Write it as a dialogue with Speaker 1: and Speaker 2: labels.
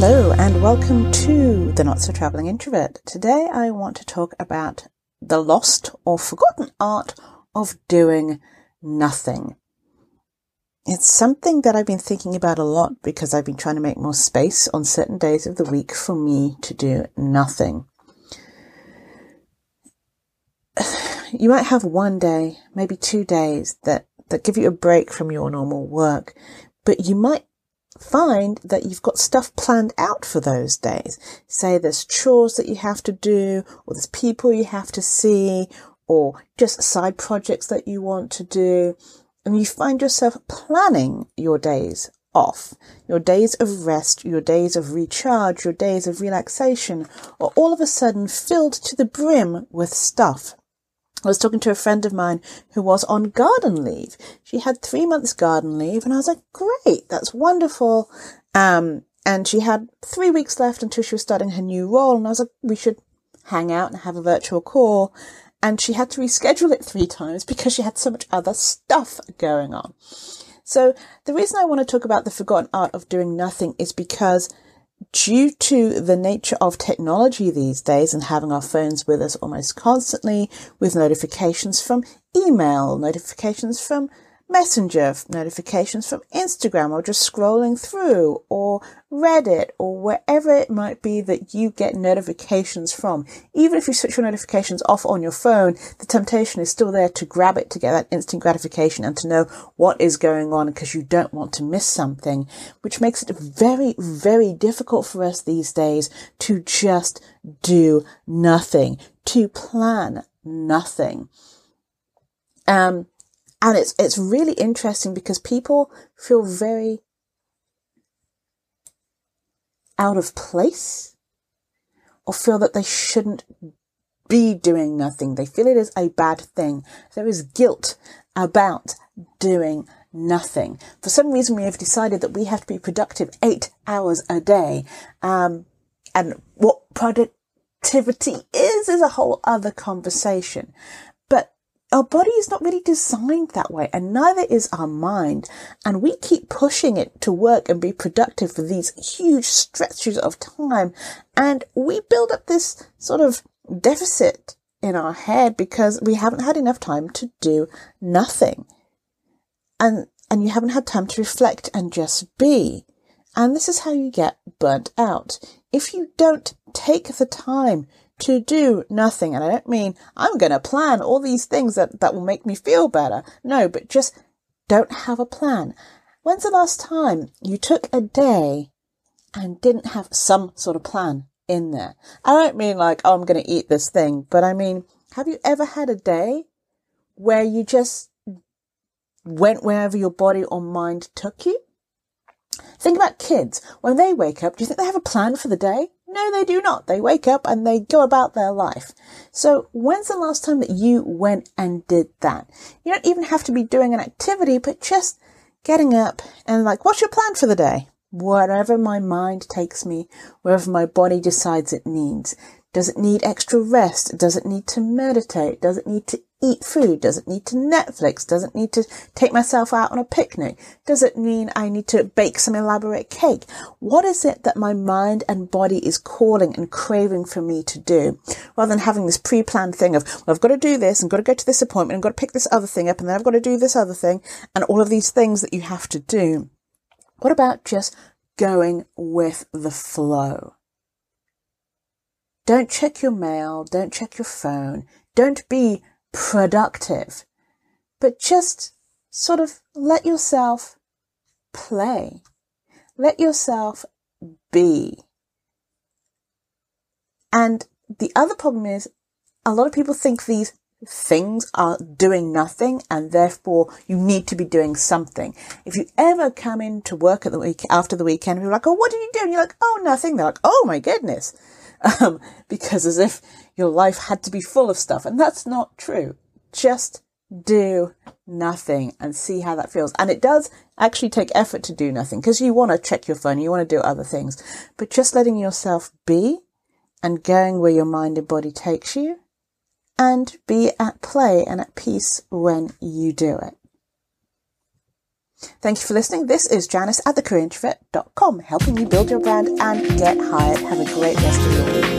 Speaker 1: and welcome to the Not So Traveling Introvert. Today I want to talk about the lost or forgotten art of doing nothing. It's something that I've been thinking about a lot because I've been trying to make more space on certain days of the week for me to do nothing. You might have one day, maybe two days that, that give you a break from your normal work, but you might find that you've got stuff planned out for those days. Say there's chores that you have to do, or there's people you have to see, or just side projects that you want to do. And you find yourself planning your days off, your days of rest, your days of recharge, your days of relaxation, are all of a sudden filled to the brim with stuff I was talking to a friend of mine who was on garden leave. She had three months garden leave, and I was like, great, that's wonderful. Um, and she had three weeks left until she was starting her new role, and I was like, we should hang out and have a virtual call. And she had to reschedule it three times because she had so much other stuff going on. So the reason I want to talk about the forgotten art of doing nothing is because due to the nature of technology these days and having our phones with us almost constantly with notifications from email, notifications from Messenger notifications from Instagram or just scrolling through or Reddit or wherever it might be that you get notifications from. Even if you switch your notifications off on your phone, the temptation is still there to grab it to get that instant gratification and to know what is going on because you don't want to miss something, which makes it very, very difficult for us these days to just do nothing, to plan nothing. Um, and it's, it's really interesting because people feel very out of place or feel that they shouldn't be doing nothing. They feel it is a bad thing. There is guilt about doing nothing. For some reason, we have decided that we have to be productive eight hours a day. Um, and what productivity is, is a whole other conversation our body is not really designed that way and neither is our mind. And we keep pushing it to work and be productive for these huge stretches of time. And we build up this sort of deficit in our head because we haven't had enough time to do nothing. And, and you haven't had time to reflect and just be. And this is how you get burnt out. If you don't take the time to do nothing. And I don't mean I'm going to plan all these things that, that will make me feel better. No, but just don't have a plan. When's the last time you took a day and didn't have some sort of plan in there? I don't mean like, oh, I'm going to eat this thing, but I mean, have you ever had a day where you just went wherever your body or mind took you? Think about kids. When they wake up, do you think they have a plan for the day? No, they do not. They wake up and they go about their life. So when's the last time that you went and did that? You don't even have to be doing an activity, but just getting up and like, what's your plan for the day? Wherever my mind takes me, wherever my body decides it needs. Does it need extra rest? Does it need to meditate? Does it need to eat food? Does it need to Netflix? Does it need to take myself out on a picnic? Does it mean I need to bake some elaborate cake? What is it that my mind and body is calling and craving for me to do? Rather than having this pre-planned thing of, well, I've got to do this and got to go to this appointment and got to pick this other thing up and then I've got to do this other thing and all of these things that you have to do. What about just going with the flow? Don't check your mail. Don't check your phone. Don't be productive, but just sort of let yourself play. Let yourself be. And the other problem is a lot of people think these things are doing nothing and therefore you need to be doing something. If you ever come in to work at the week after the weekend, you're like, oh, what did you do? And you're like, oh, nothing. They're like, oh my goodness. Um, because as if your life had to be full of stuff. And that's not true. Just do nothing and see how that feels. And it does actually take effort to do nothing because you want to check your phone, you want to do other things, but just letting yourself be and going where your mind and body takes you and be at play and at peace when you do it. Thank you for listening. This is Janice at thecareerintrovert.com, helping you build your brand and get hired. Have a great rest of your week.